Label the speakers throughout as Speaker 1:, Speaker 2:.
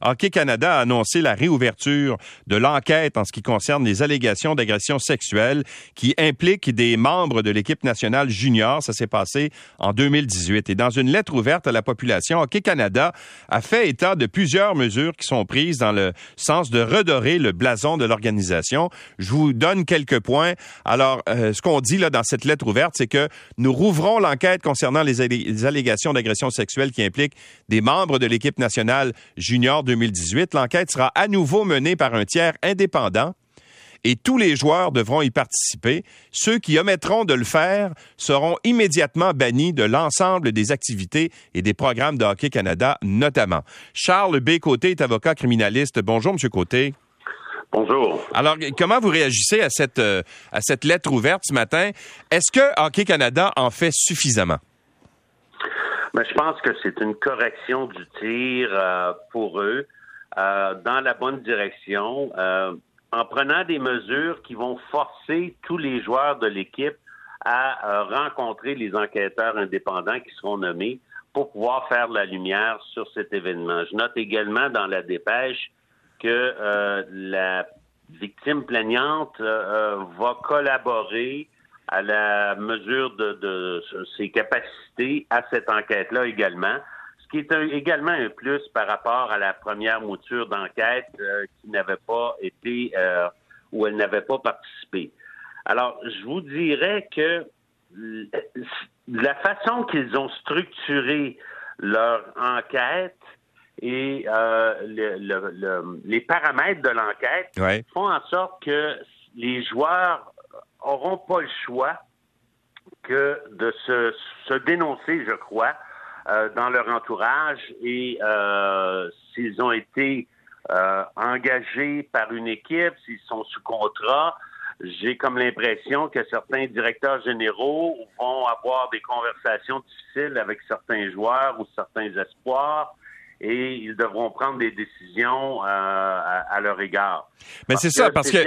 Speaker 1: Hockey Canada a annoncé la réouverture de l'enquête en ce qui concerne les allégations d'agression sexuelle qui impliquent des membres de l'équipe nationale junior. Ça s'est passé en 2018. Et dans une lettre ouverte à la population, Hockey Canada a fait état de plusieurs mesures qui sont prises dans le sens de redorer le blason de l'organisation. Je vous donne quelques points. Alors, euh, ce qu'on dit là dans cette lettre ouverte, c'est que nous rouvrons l'enquête concernant les, les allégations d'agression sexuelle qui impliquent des membres de l'équipe nationale junior 2018. L'enquête sera à nouveau menée par un tiers indépendant et tous les joueurs devront y participer. Ceux qui omettront de le faire seront immédiatement bannis de l'ensemble des activités et des programmes de Hockey Canada, notamment. Charles B. Côté est avocat criminaliste. Bonjour, M. Côté.
Speaker 2: Bonjour.
Speaker 1: Alors, comment vous réagissez à cette, euh, à cette lettre ouverte ce matin? Est-ce que Hockey Canada en fait suffisamment?
Speaker 2: Mais je pense que c'est une correction du tir euh, pour eux euh, dans la bonne direction, euh, en prenant des mesures qui vont forcer tous les joueurs de l'équipe à rencontrer les enquêteurs indépendants qui seront nommés pour pouvoir faire la lumière sur cet événement. Je note également dans la dépêche que la victime plaignante va collaborer à la mesure de, ses capacités à cette enquête-là également. Ce qui est également un plus par rapport à la première mouture d'enquête euh, qui n'avait pas été euh, où elle n'avait pas participé. Alors, je vous dirais que la façon qu'ils ont structuré leur enquête et euh, les paramètres de l'enquête font en sorte que les joueurs auront pas le choix que de se, se dénoncer, je crois, euh, dans leur entourage et euh, s'ils ont été euh, engagés par une équipe, s'ils sont sous contrat, j'ai comme l'impression que certains directeurs généraux vont avoir des conversations difficiles avec certains joueurs ou certains espoirs et ils devront prendre des décisions euh, à, leur égard.
Speaker 1: Mais c'est ça, parce que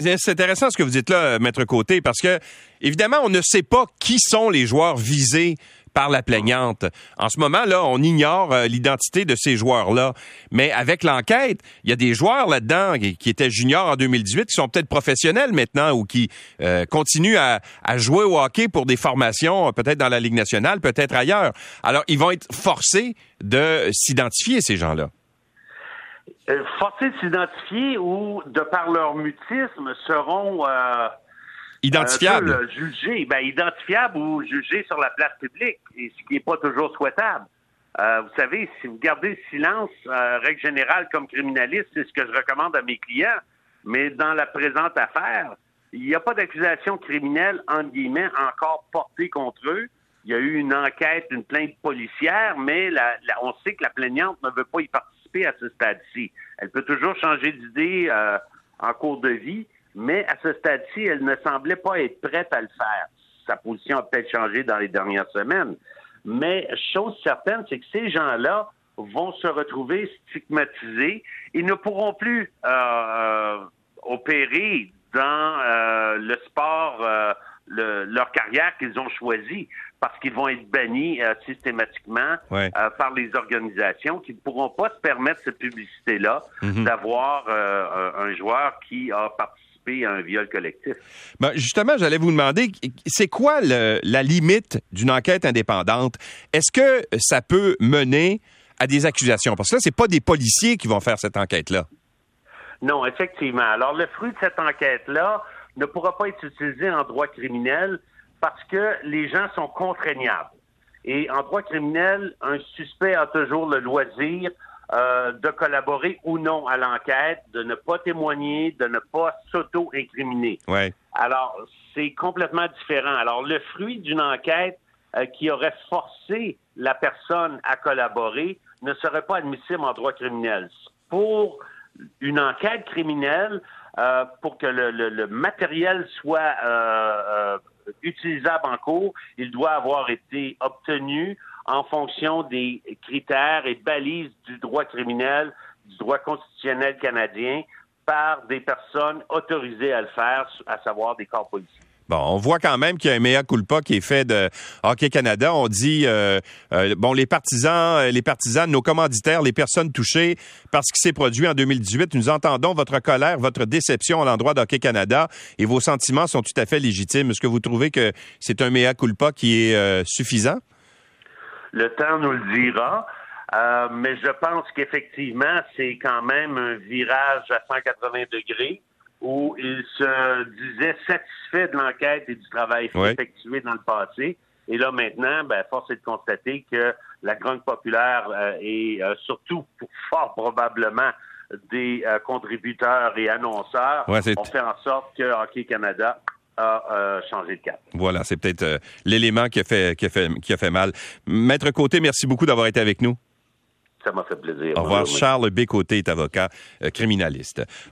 Speaker 1: c'est intéressant ce que vous dites là, Maître Côté, parce que évidemment, on ne sait pas qui sont les joueurs visés par la plaignante. En ce moment, là, on ignore euh, l'identité de ces joueurs-là. Mais avec l'enquête, il y a des joueurs là-dedans qui, étaient juniors en 2018 qui sont peut-être professionnels maintenant ou qui euh, continuent à, jouer au hockey pour des formations, euh, peut-être dans la Ligue nationale, peut-être ailleurs. Alors, ils vont être forcés de s'identifier, ces gens-là.
Speaker 2: forcés de s'identifier ou, de par leur mutisme, seront
Speaker 1: Identifiable.
Speaker 2: Euh, ben, identifiable ou jugé sur la place publique, et ce qui n'est pas toujours souhaitable. Euh, vous savez, si vous gardez le silence, euh, règle générale, comme criminaliste, c'est ce que je recommande à mes clients. Mais dans la présente affaire, il n'y a pas d'accusation criminelle, entre guillemets, encore portée contre eux. Il y a eu une enquête, une plainte policière, mais la, on sait que la plaignante ne veut pas y participer à ce stade-ci. Elle peut toujours changer d'idée en cours de vie, mais à ce stade-ci, elle ne semblait pas être prête à le faire. Sa position a peut-être changé dans les dernières semaines. Mais chose certaine, c'est que ces gens-là vont se retrouver stigmatisés. Ils ne pourront plus euh, opérer dans euh, le sport, euh, leur carrière qu'ils ont choisi, parce qu'ils vont être bannis systématiquement par les organisations qui ne pourront pas se permettre cette publicité-là, mm-hmm. d'avoir un joueur qui a participé à un viol collectif.
Speaker 1: Ben, justement, j'allais vous demander, c'est quoi la limite d'une enquête indépendante? Est-ce que ça peut mener à des accusations? Parce que là, c'est pas des policiers qui vont faire cette enquête-là.
Speaker 2: Non, effectivement. Alors, le fruit de cette enquête-là ne pourra pas être utilisé en droit criminel parce que les gens sont contraignables. Et en droit criminel, un suspect a toujours le loisir euh, de collaborer ou non à l'enquête, de ne pas témoigner, de ne pas s'auto-incriminer.
Speaker 1: Ouais.
Speaker 2: Alors, c'est complètement différent. Alors, le fruit d'une enquête euh, qui aurait forcé la personne à collaborer ne serait pas admissible en droit criminel. Pour une enquête criminelle, euh, pour que le, le matériel soit utilisable en cours, il doit avoir été obtenu en fonction des critères et balises du droit criminel, du droit constitutionnel canadien, par des personnes autorisées à le faire, à savoir des corps policiers.
Speaker 1: On voit quand même qu'il y a un mea culpa qui est fait de Hockey Canada. On dit, euh, euh, bon, les partisans, les partisans, nos commanditaires, les personnes touchées par ce qui s'est produit en 2018, nous entendons votre colère, votre déception à l'endroit d'Hockey Canada et vos sentiments sont tout à fait légitimes. Est-ce que vous trouvez que c'est un mea culpa qui est euh, suffisant?
Speaker 2: Le temps nous le dira. mais je pense qu'effectivement, c'est quand même un virage à 180 degrés où il se disait satisfait de l'enquête et du travail effectué dans le passé. Et là, maintenant, ben, force est de constater que la grande populaire euh, et euh, surtout, fort probablement, des euh, contributeurs et annonceurs ont fait en sorte que Hockey Canada a changé de cap.
Speaker 1: Voilà, c'est peut-être l'élément qui a fait qui a fait qui a fait mal. Maître Côté, merci beaucoup d'avoir été avec nous.
Speaker 2: Ça m'a fait plaisir.
Speaker 1: Au revoir. Charles Bécoté est avocat criminaliste.